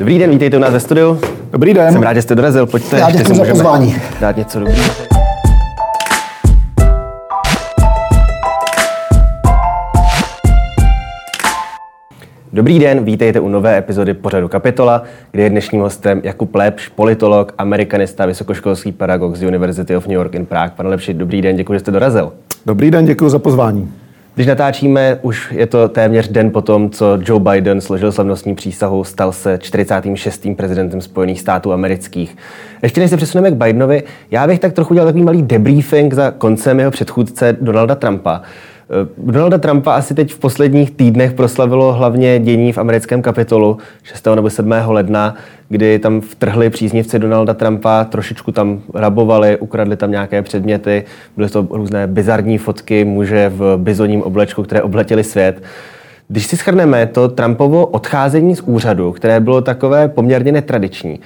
Dobrý den, vítejte u nás ve studiu. Dobrý den. Jsem rád, že jste dorazil, pojďte. Já děkuji za pozvání. Dát něco dobrý. Dobrý den, vítejte u nové epizody pořadu Kapitola, kde je dnešním hostem Jakub Lepš, politolog, amerikanista, vysokoškolský pedagog z University of New York in Prague. Pane Lepši, dobrý den, děkuji, že jste dorazil. Dobrý den, děkuji za pozvání. Když natáčíme, už je to téměř den po tom, co Joe Biden složil slavnostní přísahu, stal se 46. prezidentem Spojených států amerických. Ještě než se přesuneme k Bidenovi, já bych tak trochu dělal takový malý debriefing za koncem jeho předchůdce Donalda Trumpa. Eh, Donalda Trumpa asi teď v posledních týdnech proslavilo hlavně dění v americkém kapitolu 6. nebo 7. ledna, kdy tam vtrhli příznivci Donalda Trumpa, trošičku tam rabovali, ukradli tam nějaké předměty, byly to různé bizarní fotky muže v bizoním oblečku, které obletěly svět. Když si schrneme to Trumpovo odcházení z úřadu, které bylo takové poměrně netradiční,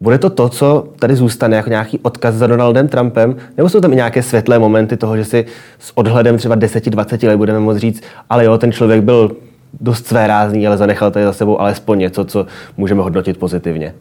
bude to to, co tady zůstane jako nějaký odkaz za Donaldem Trumpem, nebo jsou tam i nějaké světlé momenty toho, že si s odhledem třeba 10-20 let budeme moct říct, ale jo, ten člověk byl dost své rázný, ale zanechal tady za sebou alespoň něco, co můžeme hodnotit pozitivně.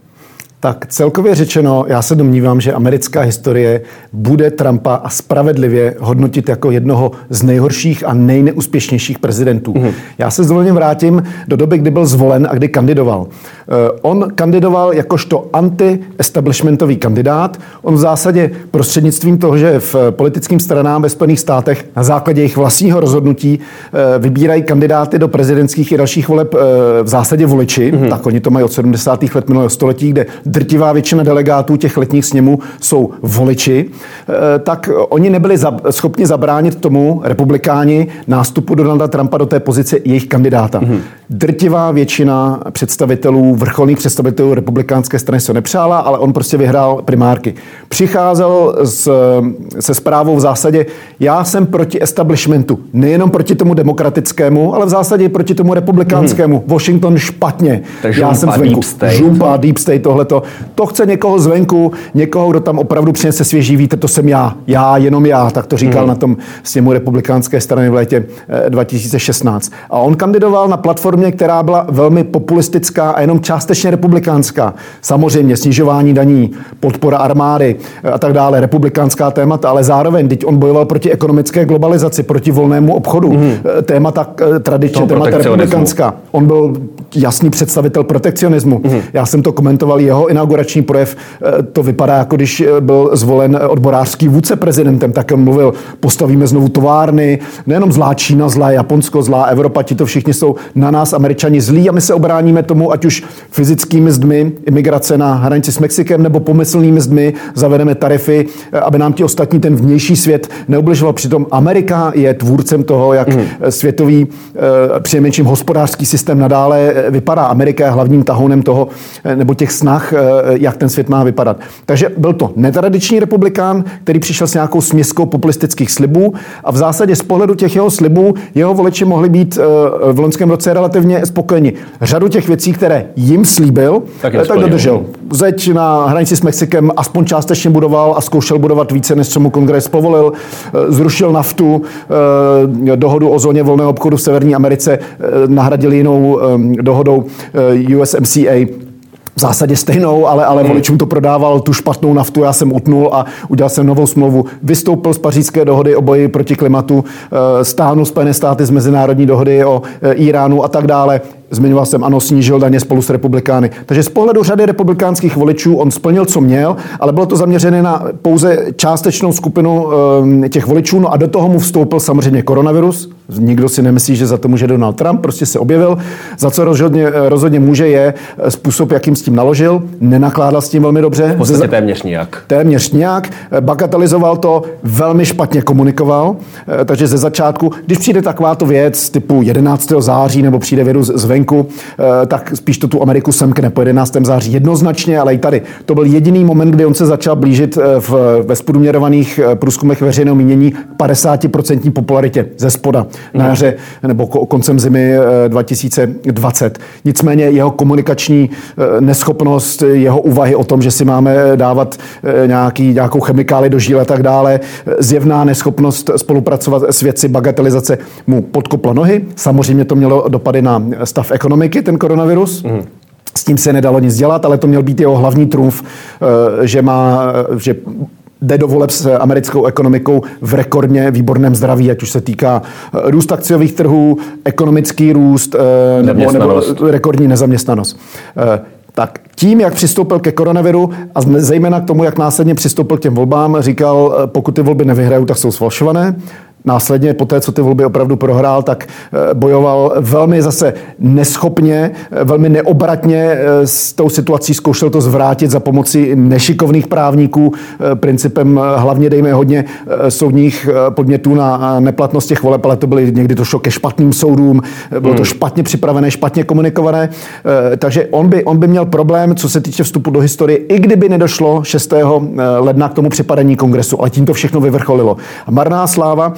Tak celkově řečeno, já se domnívám, že americká historie bude Trumpa a spravedlivě hodnotit jako jednoho z nejhorších a nejneúspěšnějších prezidentů. Mm. Já se s dovolením vrátím do doby, kdy byl zvolen a kdy kandidoval. Eh, on kandidoval jakožto anti-establishmentový kandidát. On v zásadě prostřednictvím toho, že v politickým stranám ve Spojených státech na základě jejich vlastního rozhodnutí eh, vybírají kandidáty do prezidentských i dalších voleb eh, v zásadě voliči, mm. tak oni to mají od 70. let minulého století, kde drtivá většina delegátů těch letních sněmů jsou voliči, eh, tak oni nebyli schopni zabránit tomu, republikáni, nástupu Donalda Trumpa do té pozice jejich kandidáta. Mm-hmm. Drtivá většina představitelů, vrcholných představitelů republikánské strany se nepřála, ale on prostě vyhrál primárky. Přicházel s, se zprávou v zásadě, já jsem proti establishmentu, nejenom proti tomu demokratickému, ale v zásadě i proti tomu republikánskému. Mm-hmm. Washington špatně. Takže já jsem zvenku. Deep state. Žumpa, deep state, tohleto to, to chce někoho zvenku, někoho, kdo tam opravdu přinese svěží vítr, to jsem já. Já, jenom já, tak to říkal hmm. na tom sněmu republikánské strany v létě 2016. Eh, a on kandidoval na platformě, která byla velmi populistická a jenom částečně republikánská. Samozřejmě snižování daní, podpora armády eh, a tak dále, republikánská témata, ale zároveň, teď on bojoval proti ekonomické globalizaci, proti volnému obchodu, hmm. témata tradičně, témata republikánská. On byl jasný představitel protekcionismu. Hmm. Já jsem to komentoval jeho inaugurační projev eh, to vypadá, jako když eh, byl zvolen odborářský vůdce prezidentem, tak on mluvil, postavíme znovu továrny, nejenom zlá Čína, zlá Japonsko, zlá Evropa, ti to všichni jsou na nás, američani, zlí a my se obráníme tomu, ať už fyzickými zdmi, imigrace na hranici s Mexikem, nebo pomyslnými zdmi, zavedeme tarify, eh, aby nám ti ostatní ten vnější svět neubližoval. Přitom Amerika je tvůrcem toho, jak mm. světový přinejmenším hospodářský systém nadále vypadá. Amerika je hlavním tahounem toho, nebo těch snah Eh, jak ten svět má vypadat. Takže byl to netradiční republikán, který přišel s nějakou směskou populistických slibů a v zásadě z pohledu těch jeho slibů jeho voliči mohli být eh, v loňském roce relativně spokojeni. Řadu těch věcí, které jim slíbil, tak, eh, tak dodržel. Zeď na hranici s Mexikem aspoň částečně budoval a zkoušel budovat více, než co mu kongres povolil. Zrušil naftu, dohodu o zóně volného obchodu v Severní Americe nahradil jinou dohodou USMCA v zásadě stejnou, ale, ale hmm. voličům to prodával tu špatnou naftu, já jsem utnul a udělal jsem novou smlouvu. Vystoupil z pařížské dohody o boji proti klimatu, eh, stáhnul Spojené státy z mezinárodní dohody o eh, Iránu a tak dále. Zmiňoval jsem, ano, snížil daně spolu s republikány. Takže z pohledu řady republikánských voličů on splnil, co měl, ale bylo to zaměřené na pouze částečnou skupinu um, těch voličů. No a do toho mu vstoupil samozřejmě koronavirus. Nikdo si nemyslí, že za to může Donald Trump, prostě se objevil. Za co rozhodně, rozhodně může je způsob, jakým s tím naložil. Nenakládal s tím velmi dobře. V podstatě téměř nijak. Téměř nijak. Bagatelizoval to, velmi špatně komunikoval. Eh, takže ze začátku, když přijde takováto věc typu 11. září nebo přijde virus z venku, eh, tak spíš to tu Ameriku semkne po 11. září jednoznačně, ale i tady. To byl jediný moment, kdy on se začal blížit eh, v, ve spodměrovaných eh, průzkumech veřejného mínění 50% popularitě ze spoda na jaře nebo koncem zimy 2020. Nicméně jeho komunikační neschopnost, jeho úvahy o tom, že si máme dávat nějaký, nějakou chemikáli do žíle a tak dále, zjevná neschopnost spolupracovat s věci, bagatelizace mu podkopla nohy. Samozřejmě to mělo dopady na stav stav ekonomiky, ten koronavirus. Mm. S tím se nedalo nic dělat, ale to měl být jeho hlavní trumf, že má, že jde do voleb s americkou ekonomikou v rekordně výborném zdraví, ať už se týká eh, růst akciových trhů, ekonomický růst eh, nebo, nebo rekordní nezaměstnanost. Eh, tak tím, jak přistoupil ke koronaviru a zejména k tomu, jak následně přistoupil k těm volbám, říkal, pokud ty volby nevyhrajou, tak jsou sfalšované. Následně, po té, co ty volby opravdu prohrál, tak eh, bojoval velmi zase neschopně, eh, velmi neobratně eh, s tou situací, zkoušel to zvrátit za pomoci nešikovných právníků, principem hlavně dejme hodně soudních podnětů na neplatnost těch voleb, ale to byly někdy to šlo ke špatným soudům, bylo to hmm. špatně připravené, špatně komunikované, takže on by, on by měl problém, co se týče vstupu do historie, i kdyby nedošlo 6. ledna k tomu připadení kongresu, ale tím to všechno vyvrcholilo. A marná sláva,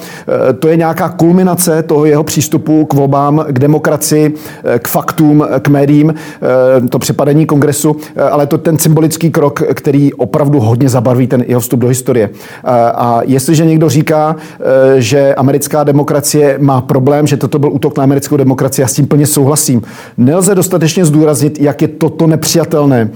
to je nějaká kulminace toho jeho přístupu k volbám, k demokracii, eh, k faktům, k médiím, eh, to připadení kongresu, ale to ten symbolický krok, který opravdu hodně zabarví ten jeho vstup do historie. A jestliže někdo říká, že americká demokracie má problém, že toto byl útok na americkou demokracii, já s tím plně souhlasím. Nelze dostatečně zdůraznit, jak je toto nepřijatelné,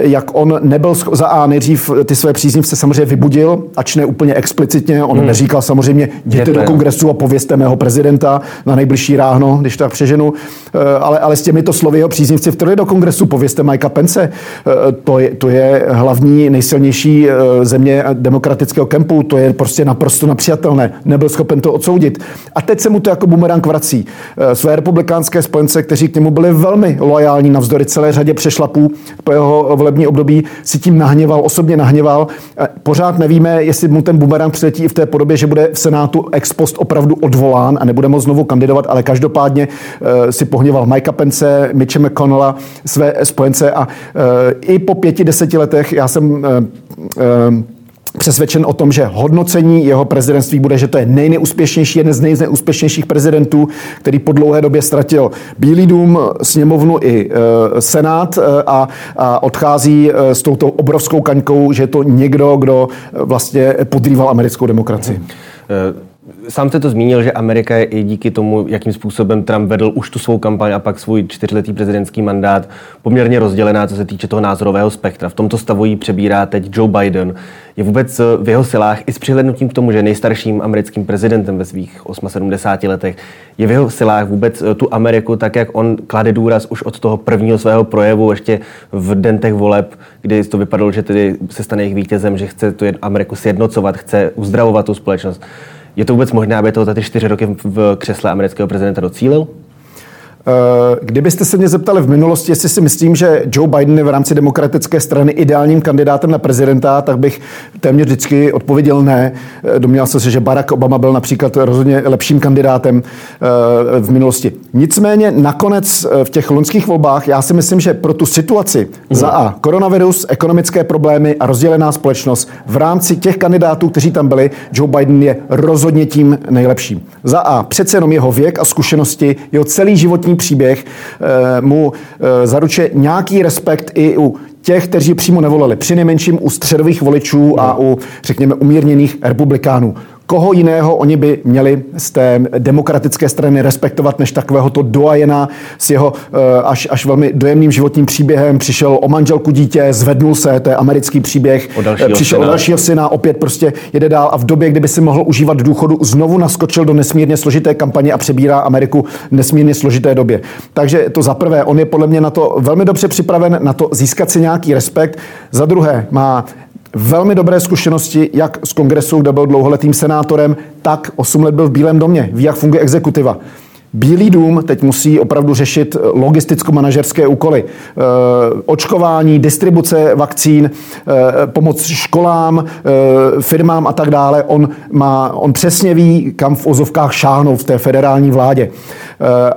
jak on nebyl za A nejdřív ty své příznivce samozřejmě vybudil, ač ne úplně explicitně, on hmm. neříkal samozřejmě, jděte do kongresu a pověste mého prezidenta na nejbližší ráno, když tak přeženu, eh, ale, ale s těmito slovy jeho příznivci vtrhli do kongresu, pověste Majka Pence. Eh, to je, to je hlavní, nejsilnější eh, země demokratického kempu, to je prostě naprosto napřijatelné. Nebyl schopen to odsoudit. A teď se mu to jako bumerang vrací. Své republikánské spojence, kteří k němu byli velmi loajální navzdory celé řadě přešlapů po jeho volební období, si tím nahněval, osobně nahněval. Pořád nevíme, jestli mu ten bumerang přiletí i v té podobě, že bude v Senátu ex post opravdu odvolán a nebude moct znovu kandidovat, ale každopádně uh, si pohněval Mike Pence, Mitche McConnella, své spojence a uh, i po pěti, deseti letech já jsem uh, přesvědčen o tom, že hodnocení jeho prezidentství bude, že to je nejneúspěšnější, jeden z nejneúspěšnějších prezidentů, který po dlouhé době ztratil Bílý dům, sněmovnu i e, senát e, a, a odchází e, s touto obrovskou kaňkou, že je to někdo, kdo vlastně podrýval americkou demokracii. Hmm. Sám jste to zmínil, že Amerika je i díky tomu, jakým způsobem Trump vedl už tu svou kampaň a pak svůj čtyřletý prezidentský mandát poměrně rozdělená, co se týče toho názorového spektra. V tomto stavu ji přebírá teď Joe Biden. Je vůbec v jeho silách i s přihlednutím k tomu, že nejstarším americkým prezidentem ve svých 78 letech, je v jeho silách vůbec tu Ameriku, tak jak on klade důraz už od toho prvního svého projevu, ještě v den těch voleb, kdy to vypadalo, že tedy se stane jejich vítězem, že chce tu Ameriku sjednocovat, chce uzdravovat tu společnost. Je to vůbec možné, aby to za ty čtyři roky v křesle amerického prezidenta docílil? Eh, kdybyste se mě zeptali v minulosti, jestli si myslím, že Joe Biden je v rámci demokratické strany ideálním kandidátem na prezidenta, tak bych téměř vždycky odpověděl ne. Eh, domníval jsem se, že Barack Obama byl například rozhodně lepším kandidátem eh, v minulosti. Nicméně nakonec v těch loňských volbách já si myslím, že pro tu situaci za A koronavirus, ekonomické problémy a rozdělená společnost v rámci těch kandidátů, kteří tam byli, Joe Biden je rozhodně tím nejlepším. Za A přece jenom jeho věk a zkušenosti, jeho celý životní životní příběh eh, mu eh, zaručuje nějaký respekt i u těch, kteří přímo nevolili, při nejmenším u středových voličů a u, řekněme, umírněných republikánů koho jiného oni by měli z té demokratické strany respektovat, než takového to doajena s jeho eh, až, až velmi dojemným životním příběhem. Přišel o manželku dítě, zvednul se, to je americký příběh. O eh, přišel syna. o dalšího syna, opět prostě jede dál a v době, kdyby si mohl užívat důchodu, znovu naskočil do nesmírně složité kampaně a přebírá Ameriku v nesmírně složité době. Takže to za prvé, on je podle mě na to velmi dobře připraven, na to získat si nějaký respekt. Za druhé, má velmi dobré zkušenosti, jak z kongresu, kde byl dlouholetým senátorem, tak 8 let byl v Bílém domě, ví, jak funguje exekutiva. Bílý dům teď musí opravdu řešit logisticko-manažerské úkoly. E, očkování, distribuce vakcín, e, pomoc školám, e, firmám a tak dále. On, má, on přesně ví, kam v ozovkách šáhnou v té federální vládě.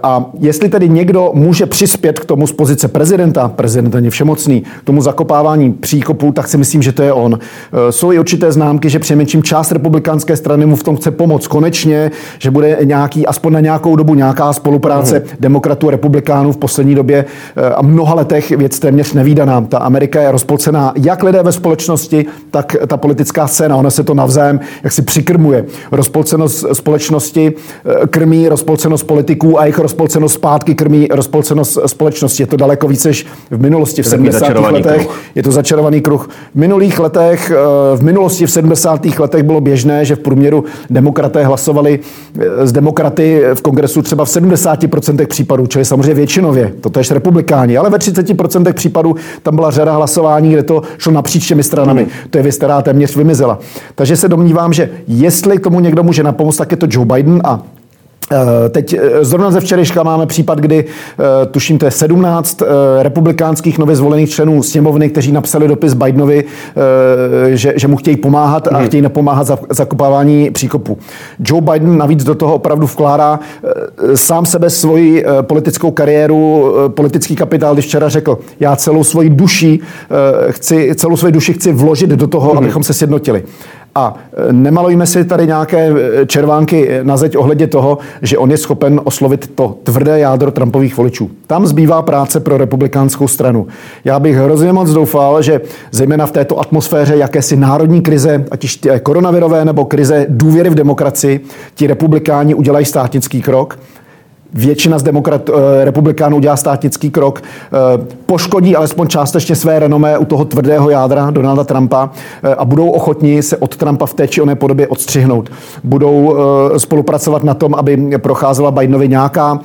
A jestli tedy někdo může přispět k tomu z pozice prezidenta, prezident je všemocný, k tomu zakopávání příkopů, tak si myslím, že to je on. Jsou i určité známky, že přinejmenším část republikánské strany mu v tom chce pomoct konečně, že bude nějaký, aspoň na nějakou dobu nějaká spolupráce mm. demokratů a republikánů v poslední době eh, a mnoha letech věc téměř nevýdaná. Ta Amerika je rozpolcená jak lidé ve společnosti, tak ta politická scéna. Ona se to navzájem jak si přikrmuje. Rozpolcenost společnosti eh, krmí rozpolcenost politiků A jejich rozpolcenost zpátky krmí rozpolcenost společnosti. Je to daleko více než v minulosti, v 70. letech. Kruh. Je to začarovaný kruh. V minulých letech, eh, v minulosti v 70. letech bylo běžné, že v průměru demokraté hlasovali z eh, demokraty v kongresu třeba v 70% případů, čili samozřejmě většinově, to je republikáni, ale ve 30% případů tam byla řada hlasování, kde to šlo napříč těmi stranami. Mm. To je věc, která téměř vymizela. Takže se domnívám, že jestli tomu někdo může napomoct, tak je to Joe Biden a teď eh, zrovna ze včerejška máme případ, kdy eh, tuším, to je 17 republikánských nově zvolených členů sněmovny, kteří napsali dopis Bidenovi, že, že mu chtějí pomáhat a hmm. chtějí napomáhat za zakopávání příkopu. Joe Biden navíc do toho opravdu vkládá sám sebe svoji politickou kariéru, politický kapitál, když včera řekl, já celou svoji duši chci, celou svoji duši chci vložit do toho, hmm. abychom se sjednotili. A e, nemalujme si tady nějaké e, červánky na zeď ohledně toho, že on je schopen oslovit to tvrdé jádro Trumpových voličů. Tam zbývá práce pro republikánskou stranu. Já bych hrozně moc doufal, že zejména v této atmosféře jakési národní krize, ať už koronavirové nebo krize důvěry v demokracii, ti republikáni udělají státnický krok většina z demokrat, eh, republikánů dělá státnický krok, eh, poškodí alespoň částečně své renomé u toho tvrdého jádra Donalda Trumpa eh, a budou ochotní se od Trumpa v té či oné podobě odstřihnout. Budou spolupracovat na tom, aby procházela Bidenovi nějaká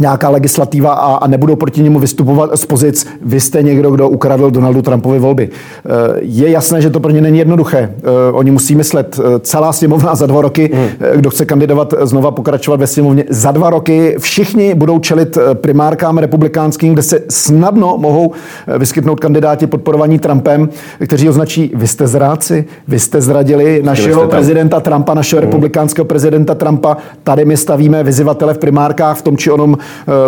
nějaká legislativa a, a nebudou proti němu vystupovat z pozic, vy jste někdo, kdo ukradl Donaldu Trumpovi volby. Eh, je jasné, že to pro ně není jednoduché. Eh, oni musí myslet eh, celá sněmovna za dva roky, hmm. kdo chce kandidovat znova pokračovat ve sněmovně. Za dva roky všichni budou čelit primárkám republikánským, kde se snadno mohou vyskytnout kandidáti podporovaní Trumpem, kteří označí, vy jste zráci, vy jste zradili našeho prezidenta Trumpa, našeho hmm. republikánského prezidenta Trumpa, tady my stavíme vyzivatele v primárkách v tom či onom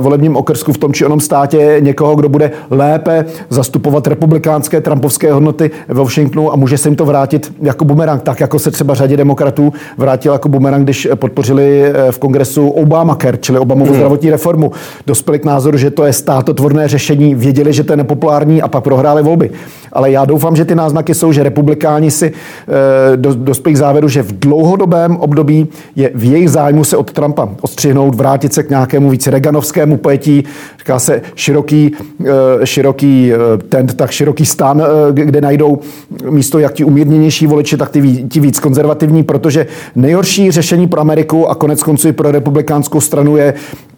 volebním okrsku v tom či onom státě někoho, kdo bude lépe zastupovat republikánské trumpovské hodnoty ve Washingtonu a může se jim to vrátit jako bumerang, tak jako se třeba řadě demokratů vrátil jako bumerang, když podpořili eh, v kongresu Obamacare, čili Obamovu hmm. zdravotní reformu. Dospěli k názoru, že to je státotvorné řešení, věděli, že to je nepopulární a pak prohráli volby. Ale já doufám, že ty náznaky jsou, že republikáni si e, dospějí k závěru, že v dlouhodobém období je v jejich zájmu se od Trumpa odstřihnout, vrátit se k nějakému více reganovskému pojetí, říká se široký, eh, široký eh, tent, tak široký stan, eh, kde najdou místo jak ti umírněnější voliči, tak ty, ti víc konzervativní, protože nejhorší řešení pro Ameriku a konec konců i pro republikánskou stranu je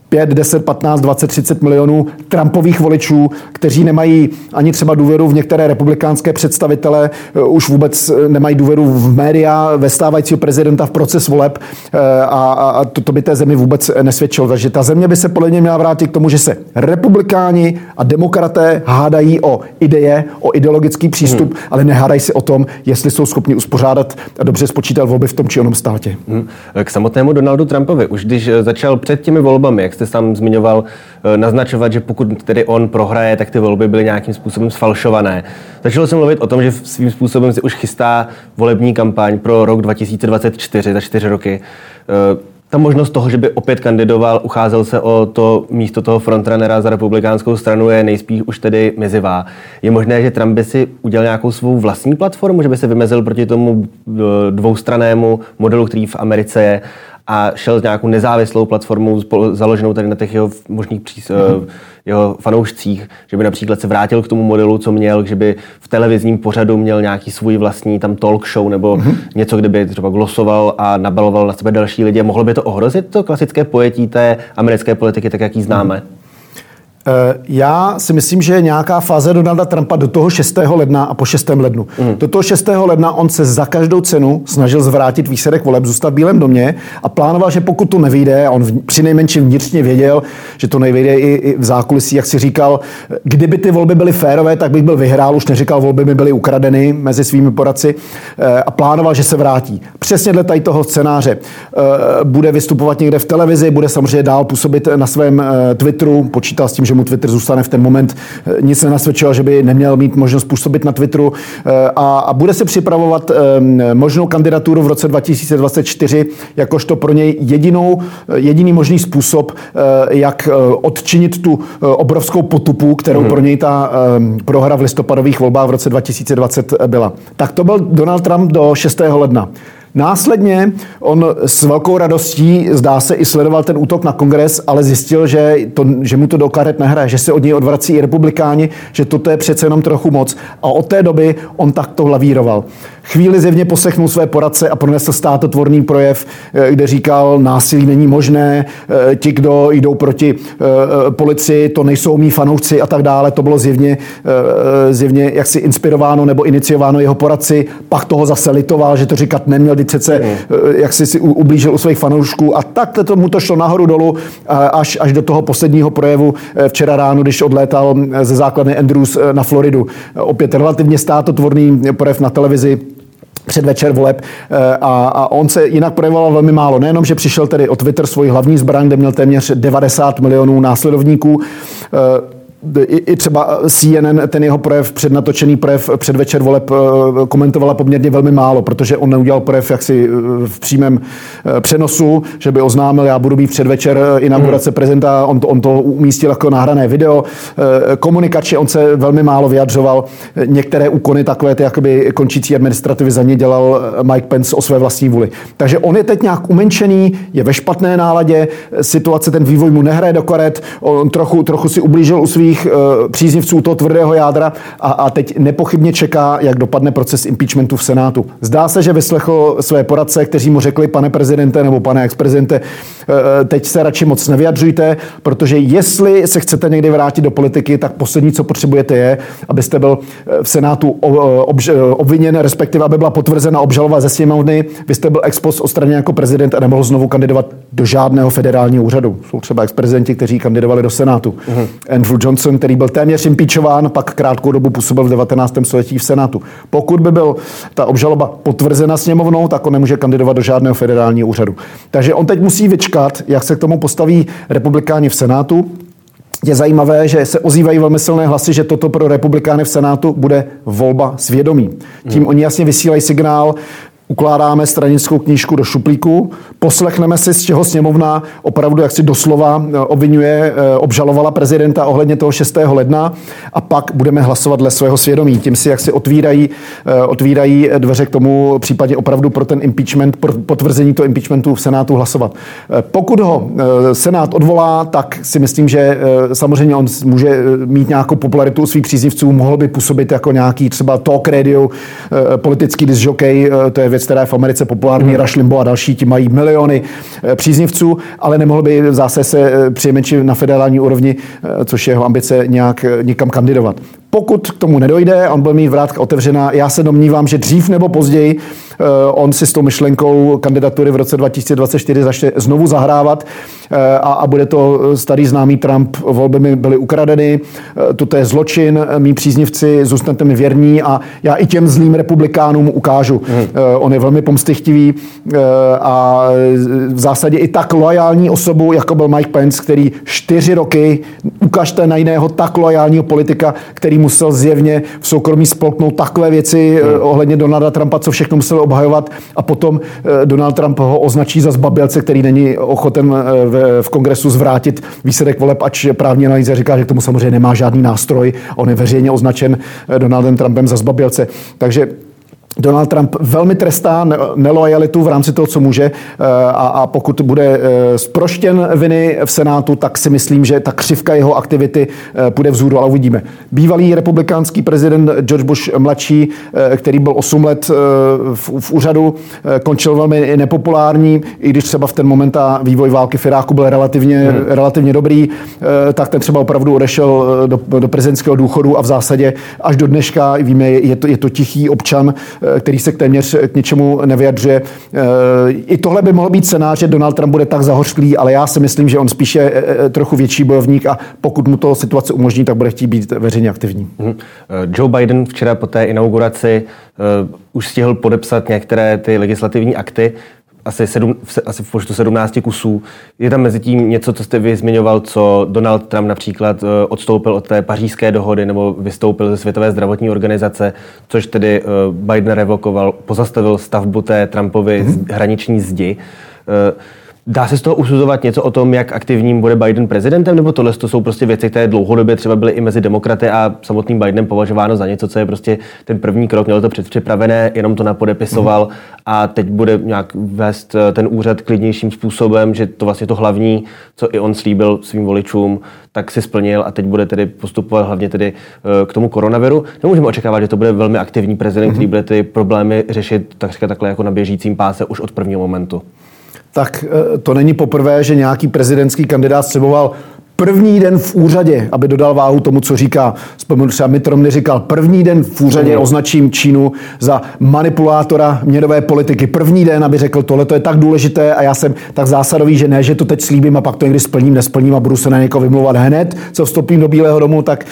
5, 10, 15, 20, 30 milionů Trumpových voličů, kteří nemají ani třeba důvěru v některé republikánské představitele, eh, už vůbec eh, nemají důvěru v média, ve stávajícího prezidenta v proces voleb eh, a, a to, to by té zemi vůbec nesvědčilo. Takže ta země by se podle mě měla vrátit k tomu, že se republikáni a demokraté hádají o ideje, o ideologický přístup, hmm. ale nehádají se o tom, jestli jsou schopni uspořádat a dobře spočítat volby v tom či onom státě. Hmm. K samotnému Donaldu Trumpovi. Už když začal před těmi volbami, jak jste sám zmiňoval, eh, naznačovat, že pokud tedy on prohraje, tak ty volby byly nějakým způsobem sfalšované. Začalo se mluvit o tom, že svým způsobem si už chystá volební kampaň pro rok 2024, za čtyři roky. Eh, ta možnost toho, že by opět kandidoval, ucházel se o to místo toho frontrunnera za republikánskou stranu, je nejspíš už tedy mizivá. Je možné, že Trump by si udělal nějakou svou vlastní platformu, že by se vymezil proti tomu eh, dvoustranému modelu, který v Americe je a šel s nějakou nezávislou platformou založenou tady na těch jeho možných přís, mm-hmm. jeho fanoušcích, že by například se vrátil k tomu modelu, co měl, že by v televizním pořadu měl nějaký svůj vlastní tam talk show nebo mm-hmm. něco, kde by třeba glosoval a nabaloval na sebe další lidi. Mohlo by to ohrozit to klasické pojetí té americké politiky, tak jak ji známe? Mm-hmm. Eh, já si myslím, že je nějaká fáze Donalda Trumpa do toho 6. ledna a po 6. lednu. Mm. Do toho 6. ledna on se za každou cenu snažil zvrátit výsledek voleb, zůstat v Bílém domě a plánoval, že pokud to nevyjde, a on při nejmenším vnitřně věděl, že to nevyjde i, i v zákulisí, jak si říkal, kdyby ty volby byly férové, tak bych byl vyhrál, už neříkal, volby by byly ukradeny mezi svými poradci eh, a plánoval, že se vrátí. Přesně dle tady toho scénáře. Eh, bude vystupovat někde v televizi, bude samozřejmě dál působit na svém Twitteru, počítal s tím, že mu Twitter zůstane v ten moment. Eh, nic nenasvědčilo, že by neměl mít možnost působit na Twitteru eh, a, a bude se připravovat eh, možnou kandidaturu v roce 2024 jakožto pro něj jedinou, jediný možný způsob, jak odčinit tu obrovskou potupu, kterou hmm. pro něj ta prohra v listopadových volbách v roce 2020 byla. Tak to byl Donald Trump do 6. ledna. Následně on s velkou radostí, zdá se, i sledoval ten útok na kongres, ale zjistil, že, to, že mu to do karet nehraje, že se od něj odvrací i republikáni, že toto je přece jenom trochu moc. A od té doby on takto lavíroval. Chvíli zjevně poslechnul své poradce a pronesl státotvorný projev, eh, kde říkal, násilí není možné, eh, ti, kdo jdou proti eh, policii, to nejsou mý fanoušci a tak dále. To bylo zjevně, zjevně jaksi inspirováno nebo iniciováno jeho poradci. Pak toho zase litoval, že to říkat neměl, když přece mm. jak si si ublížil u svých fanoušků a tak to mu to šlo nahoru dolů až, až do toho posledního projevu včera ráno, když odlétal ze základny Andrews na Floridu. Opět relativně státotvorný projev na televizi předvečer voleb a, a on se jinak projevoval velmi málo. Nejenom, že přišel tedy o Twitter svůj hlavní zbraň, kde měl téměř 90 milionů následovníků, i, i třeba CNN ten jeho projev, přednatočený projev předvečer voleb eh, komentovala poměrně velmi málo, protože on neudělal projev jaksi eh, v přímém eh, přenosu, že by oznámil, já budu být předvečer inaugurace hmm. prezidenta, on to, on to umístil jako nahrané video. Komunikačně on se velmi málo vyjadřoval. Některé úkony takové ty jakoby končící administrativy za ně dělal Mike Pence o své vlastní vůli. Takže on je teď nějak umenšený, je ve špatné náladě, situace, ten vývoj mu nehraje do karet, on trochu, trochu si ublížil u svých svých uh, příznivců toho tvrdého jádra a, a teď nepochybně čeká, jak dopadne proces impeachmentu v Senátu. Zdá se, že vyslechl své poradce, kteří mu řekli, pane prezidente nebo pane exprezidente, uh, teď se radši moc nevyjadřujte, protože jestli se chcete někdy vrátit do politiky, tak poslední, co potřebujete, je, abyste byl v Senátu obž, obviněn, respektive aby byla potvrzena obžaloba ze sněmovny. Vy jste byl ex post odstraněn jako prezident a nemohl znovu kandidovat do žádného federálního úřadu. Jsou třeba ex-prezidenti, kteří kandidovali do Senátu. Uh-huh. Andrew Johnson Johnson, který byl téměř impeachován, pak krátkou dobu působil v 19. století v Senátu. Pokud by byl ta obžaloba potvrzena sněmovnou, tak on nemůže kandidovat do žádného federálního úřadu. Takže on teď musí vyčkat, jak se k tomu postaví republikáni v Senátu. Je zajímavé, že se ozývají velmi silné hlasy, že toto pro republikány v Senátu bude volba svědomí. Tím oni jasně vysílají signál, ukládáme stranickou knížku do šuplíku, poslechneme si, z čeho sněmovna opravdu jak si doslova eh, obvinuje, eh, obžalovala prezidenta ohledně toho 6. ledna a pak budeme hlasovat dle svého svědomí. Tím si jak si otvírají, eh, otvírají dveře k tomu případně opravdu pro ten impeachment, pro potvrzení toho impeachmentu v Senátu hlasovat. Pokud ho Senát odvolá, tak si myslím, že samozřejmě on může mít nějakou popularitu u svých příznivců, mohl by působit jako nějaký třeba talk radio, politický disjockey, to je věc, která je v Americe populární, mm. Rush Limbo a další, ti mají miliony eh, příznivců, ale nemohl by zase se eh, přijmenčit na federální úrovni, eh, což je jeho ambice, nějak někam kandidovat. Pokud k tomu nedojde, on bude mít vrátka otevřená, já se domnívám, že dřív nebo později on si s tou myšlenkou kandidatury v roce 2024 začne znovu zahrávat a, a bude to starý známý Trump, volby mi byly ukradeny, toto je zločin, mý příznivci, zůstanete mi věrní a já i těm zlým republikánům ukážu. Hmm. On je velmi pomstychtivý a v zásadě i tak loajální osobu, jako byl Mike Pence, který čtyři roky, ukažte na jiného tak loajálního politika, který musel zjevně v soukromí spolknout takové věci hmm. ohledně Donalda Trumpa, co všechno musel obhajovat a potom Donald Trump ho označí za zbabělce, který není ochoten v kongresu zvrátit výsledek voleb, ač právní analýza říká, že k tomu samozřejmě nemá žádný nástroj. On je veřejně označen Donaldem Trumpem za zbabělce. Takže Donald Trump velmi trestá nelojalitu v rámci toho, co může eh, a, a pokud bude sproštěn eh, viny v Senátu, tak si myslím, že ta křivka jeho aktivity eh, půjde vzhůru, ale uvidíme. Bývalý republikánský prezident George Bush mladší, který byl 8 let v, v úřadu, končil velmi nepopulární, i když třeba v ten moment a vývoj války v Iráku byl relativně, hmm. relativně dobrý, tak ten třeba opravdu odešel do, do prezidentského důchodu a v zásadě až do dneška, víme, je to, je to tichý občan, který se téměř k ničemu nevyjadřuje. Eh, I tohle by mohlo být scénář, že Donald Trump bude tak zahořklý, ale já si myslím, že on spíše eh, trochu větší bojovník a pokud mu to situace umožní, tak bude chtít být veřejně aktivní. Mhm. Joe Biden včera po té inauguraci už stihl podepsat některé ty legislativní akty asi, sedm, asi v počtu 17 kusů. Je tam mezi tím něco, co jste vy zmiňoval, co Donald Trump například eh, odstoupil od té pařížské dohody nebo vystoupil ze Světové zdravotní organizace, což tedy eh, Biden revokoval, pozastavil stavbu té Trumpovy mm-hmm. hraniční zdi. Eh, Dá se z toho usuzovat něco o tom, jak aktivním bude Biden prezidentem, nebo tohle to jsou prostě věci, které dlouhodobě třeba byly i mezi demokraty a samotným Bidenem považováno za něco, co je prostě ten první krok, mělo to předpřipravené, jenom to napodepisoval mm. a teď bude nějak vést eh, ten úřad klidnějším způsobem, že to vlastně to hlavní, co i on slíbil svým voličům, tak si splnil a teď bude tedy postupovat hlavně tedy eh, k tomu koronaviru. Nemůžeme očekávat, že to bude velmi aktivní prezident, mm. který bude ty problémy řešit tak takhle jako na běžícím páse už od prvního momentu tak eh, to není poprvé, že nějaký prezidentský kandidát střeboval první den v úřadě, aby dodal váhu tomu, co říká, vzpomenu třeba Mitt Romney říkal, první den v úřadě mm. označím Čínu za manipulátora měnové politiky. První den, aby řekl, tohle to je tak důležité a já jsem tak zásadový, že ne, že to teď slíbím a pak to někdy splním, nesplním a budu se na někoho vymlouvat hned, co vstoupím do Bílého domu, tak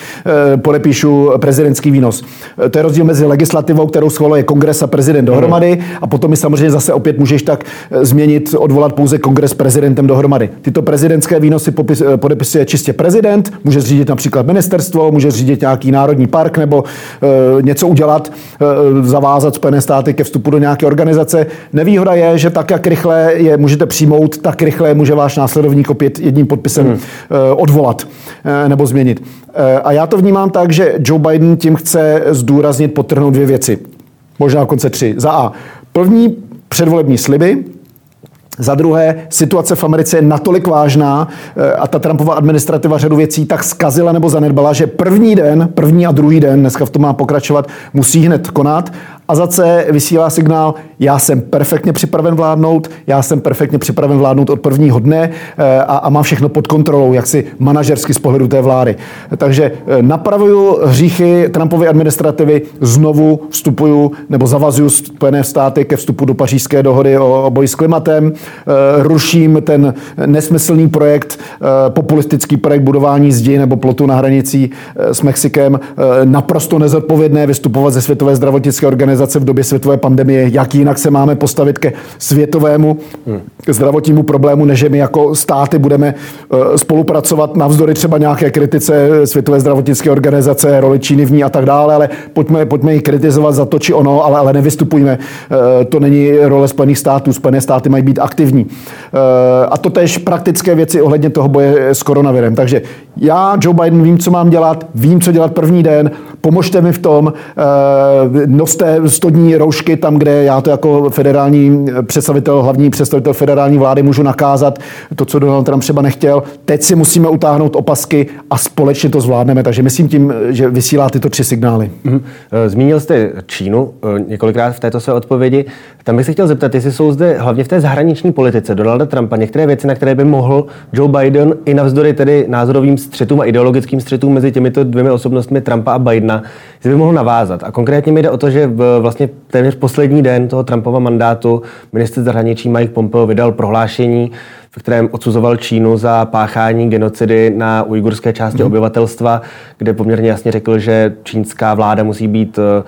e, podepíšu prezidentský výnos. E, to je rozdíl mezi legislativou, kterou schvaluje kongres a prezident dohromady a potom mi samozřejmě zase opět můžeš tak e, změnit, odvolat pouze kongres prezidentem dohromady. Tyto prezidentské výnosy popis, e, podepisují je čistě prezident, může zřídit například ministerstvo, může zřídit nějaký národní park nebo e, něco udělat, e, zavázat Spojené státy ke vstupu do nějaké organizace. Nevýhoda je, že tak, jak rychle je můžete přijmout, tak rychle může váš následovník opět jedním podpisem hmm. e, odvolat e, nebo změnit. E, a já to vnímám tak, že Joe Biden tím chce zdůraznit, potrhnout dvě věci. Možná dokonce tři. Za A. První předvolební sliby, za druhé, situace v Americe je natolik vážná eh, a ta Trumpova administrativa řadu věcí tak zkazila nebo zanedbala, že první den, první a druhý den, dneska v tom má pokračovat, musí hned konat. A za C vysílá signál, já jsem perfektně připraven vládnout, já jsem perfektně připraven vládnout od prvního dne eh, a, a mám všechno pod kontrolou, jak si manažersky z pohledu té vlády. Takže eh, napravuju hříchy Trumpovy administrativy, znovu vstupuju nebo zavazuju Spojené státy ke vstupu do pařížské dohody o, o boji s klimatem, eh, ruším ten nesmyslný projekt, populistický projekt budování zdi nebo plotu na hranicích s Mexikem, naprosto nezodpovědné vystupovat ze Světové zdravotnické organizace v době světové pandemie, jak jinak se máme postavit ke světovému zdravotnímu problému, než my jako státy budeme eh, spolupracovat navzdory třeba nějaké kritice Světové zdravotnické organizace, roli Číny v ní a tak dále, ale pojďme, pojďme ji kritizovat za to či ono, ale, ale nevystupujme. Eh, to není role Spojených států. Spojené státy mají být aktivní. Eh, a to tež praktické věci ohledně toho boje s koronavirem. Takže já, Joe Biden, vím, co mám dělat, vím, co dělat první den, pomožte mi v tom, noste stodní roušky tam, kde já to jako federální představitel, hlavní představitel federální vlády můžu nakázat, to, co Donald Trump třeba nechtěl. Teď si musíme utáhnout opasky a společně to zvládneme. Takže myslím tím, že vysílá tyto tři signály. Mhm. Zmínil jste Čínu eh, několikrát v této své odpovědi. Tam bych se chtěl zeptat, jestli jsou zde hlavně v té zahraniční politice Donalda Trumpa některé věci, na které by mohl Joe Biden i navzdory tedy názorovým střetům a ideologickým střetům mezi těmito dvěmi osobnostmi Trumpa a Bidena, jestli by mohl navázat. A konkrétně mi jde o to, že v vlastně téměř poslední den toho Trumpova mandátu ministr zahraničí Mike Pompeo vydal prohlášení, v kterém odsuzoval Čínu za páchání genocidy na ujgurské části mm. obyvatelstva, kde poměrně jasně řekl, že čínská vláda musí být eh,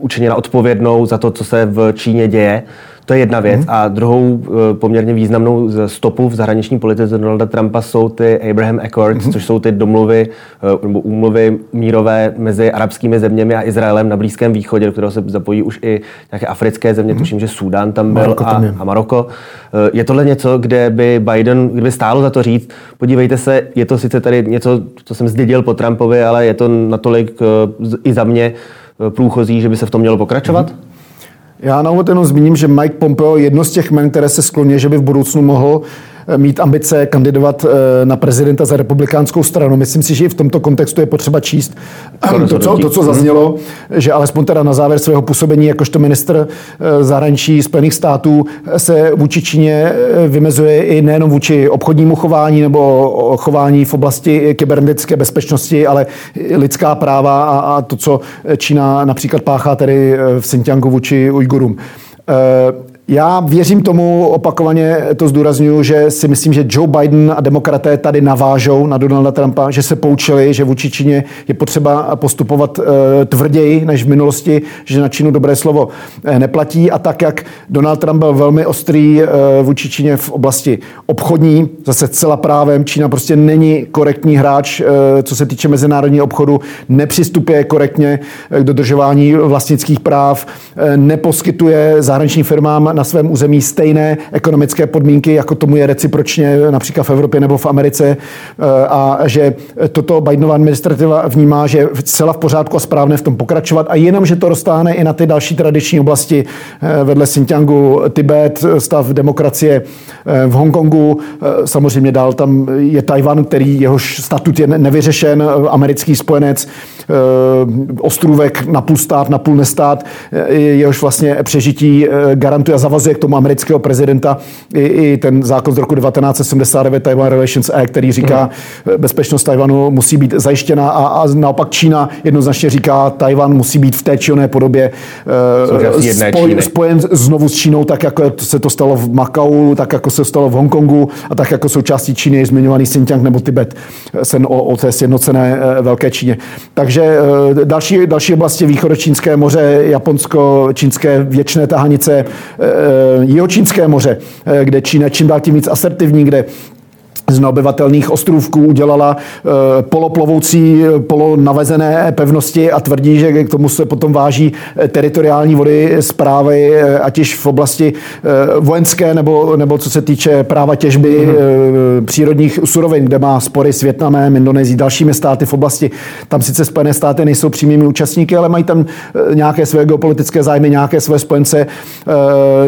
učiněna odpovědnou za to, co se v Číně děje. To je jedna věc. Mm. A druhou eh, poměrně významnou stopu v zahraniční politice Donalda Trumpa jsou ty Abraham Accords, mm. což jsou ty domluvy eh, nebo úmluvy mírové mezi arabskými zeměmi a Izraelem na Blízkém východě, do kterého se zapojí už i nějaké africké země, mm. tuším, že Súdán tam byl Maroko a, tam je. a Maroko. Eh, je tohle něco, kde by Biden, kdyby stálo za to říct, podívejte se, je to sice tady něco, co jsem zdědil po Trumpovi, ale je to natolik i za mě průchozí, že by se v tom mělo pokračovat? Mm. Já na úvod jenom zmíním, že Mike Pompeo je jedno z těch men, které se skloně, že by v budoucnu mohl mít ambice kandidovat eh, na prezidenta za republikánskou stranu. Myslím si, že i v tomto kontextu je potřeba číst to, co, to, co zaznělo, že alespoň teda na závěr svého působení jakožto ministr eh, zahraničí Spojených států se vůči Číně eh, vymezuje i nejenom vůči obchodnímu chování nebo chování v oblasti kybernetické bezpečnosti, ale lidská práva a, a to, co Čína například páchá tedy v Xinjiangu vůči Ujgurům. Já věřím tomu, opakovaně to zdůraznuju, že si myslím, že Joe Biden a demokraté tady navážou na Donalda Trumpa, že se poučili, že vůči Číně je potřeba postupovat uh, tvrději než v minulosti, že na Čínu dobré slovo uh, neplatí. A tak, jak Donald Trump byl velmi ostrý uh, vůči Číně v oblasti obchodní, zase celá právem, Čína prostě není korektní hráč, co se týče mezinárodního obchodu, nepřistupuje korektně k dodržování vlastnických práv, neposkytuje zahraničním firmám na svém území stejné ekonomické podmínky, jako tomu je recipročně například v Evropě nebo v Americe a že toto Bidenova administrativa vnímá, že je zcela v pořádku a správné v tom pokračovat. A jenom, že to roztáhne i na ty další tradiční oblasti vedle Xinjiangu, Tibet, stav demokracie v Hongkongu, samozřejmě dál tam je Tajvan, který jehož statut je nevyřešen, americký spojenec, ostrůvek na půl stát, na půl nestát, jehož vlastně přežití garantuje a zavazuje k tomu amerického prezidenta i, i ten zákon z roku 1979 Taiwan Relations Act, který říká, mm. bezpečnost Tajvanu musí být zajištěna a, a naopak Čína jednoznačně říká, Tajvan musí být v té či oné podobě spoj, spojen znovu s Čínou, tak jako se to stalo v Makau, tak jako se stalo v Hongkongu a tak jako součástí Číny je zmiňovaný Xinjiang nebo Tibet, sen o, o té sjednocené Velké Číně. Takže další, další oblasti východočínské moře, Japonsko, čínské věčné tahanice, Jihočínské moře, kde Čína čím dál tím víc asertivní, kde z neobyvatelných ostrůvků udělala e, poloplovoucí, polonavezené pevnosti a tvrdí, že k tomu se potom váží eh, teritoriální vody zprávy, eh, ať již v oblasti vojenské nebo, nebo co se týče práva těžby mm-hmm. přírodních surovin, kde má spory s Větnamem, Indonésií, dalšími státy v oblasti. Tam sice Spojené státy nejsou přímými účastníky, ale mají tam nějaké své geopolitické zájmy, nějaké své spojence.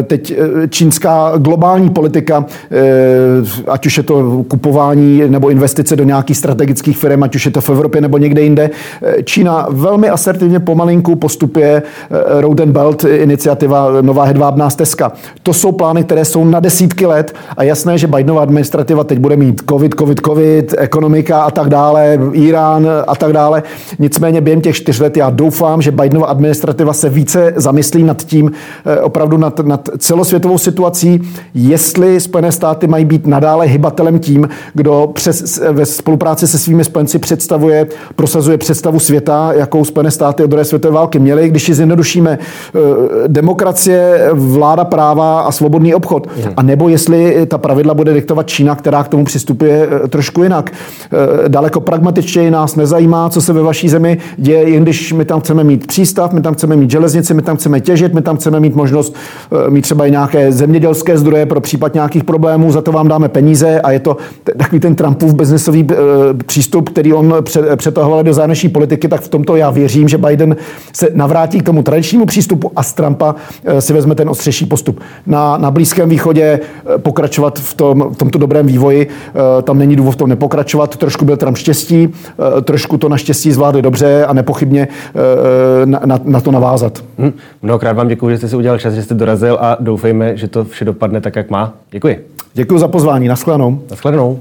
Teď čínská globální politika, ať už je to kupování nebo investice do nějakých strategických firm, ať už je to v Evropě nebo někde jinde. Čína velmi asertivně pomalinku postupuje eh, Road and Belt iniciativa Nová hedvábná stezka. To jsou plány, které jsou na desítky let a jasné, že Bidenova administrativa teď bude mít covid, covid, covid, ekonomika a tak dále, Irán a tak dále. Nicméně během těch čtyř let já doufám, že Bidenova administrativa se více zamyslí nad tím, eh, opravdu nad, nad celosvětovou situací, jestli Spojené státy mají být nadále hybatelem tím, kdo přes, ve spolupráci se svými spojenci představuje, prosazuje představu světa, jakou Spojené státy od druhé světové války měly. Když ji zjednodušíme, eh, demokracie, vláda práva a svobodný obchod. Hmm. A nebo jestli ta pravidla bude diktovat Čína, která k tomu přistupuje eh, trošku jinak. Eh, daleko pragmatičtěji nás nezajímá, co se ve vaší zemi děje, jen když my tam chceme mít přístav, my tam chceme mít železnici, my tam chceme těžit, my tam chceme mít možnost mít třeba i nějaké zemědělské zdroje pro případ nějakých problémů, za to vám dáme peníze a je to takový ten Trumpův biznesový eh, přístup, který on přetahoval do zahraniční politiky, tak v tomto já věřím, že Biden se navrátí k tomu tradičnímu přístupu a z Trumpa eh, si vezme ten ostřejší postup. Na, na Blízkém východě eh, pokračovat v, tom, v tomto dobrém vývoji, tam není důvod v tom nepokračovat. Trošku byl Trump štěstí, trošku to naštěstí zvládli dobře a nepochybně na, na, na to navázat. Hmm. Mnohokrát vám děkuji, že jste si udělal čas, že jste dorazil a doufejme, že to vše dopadne tak, jak má. Děkuji. Děkuji za pozvání. Naschledanou. Naschledanou.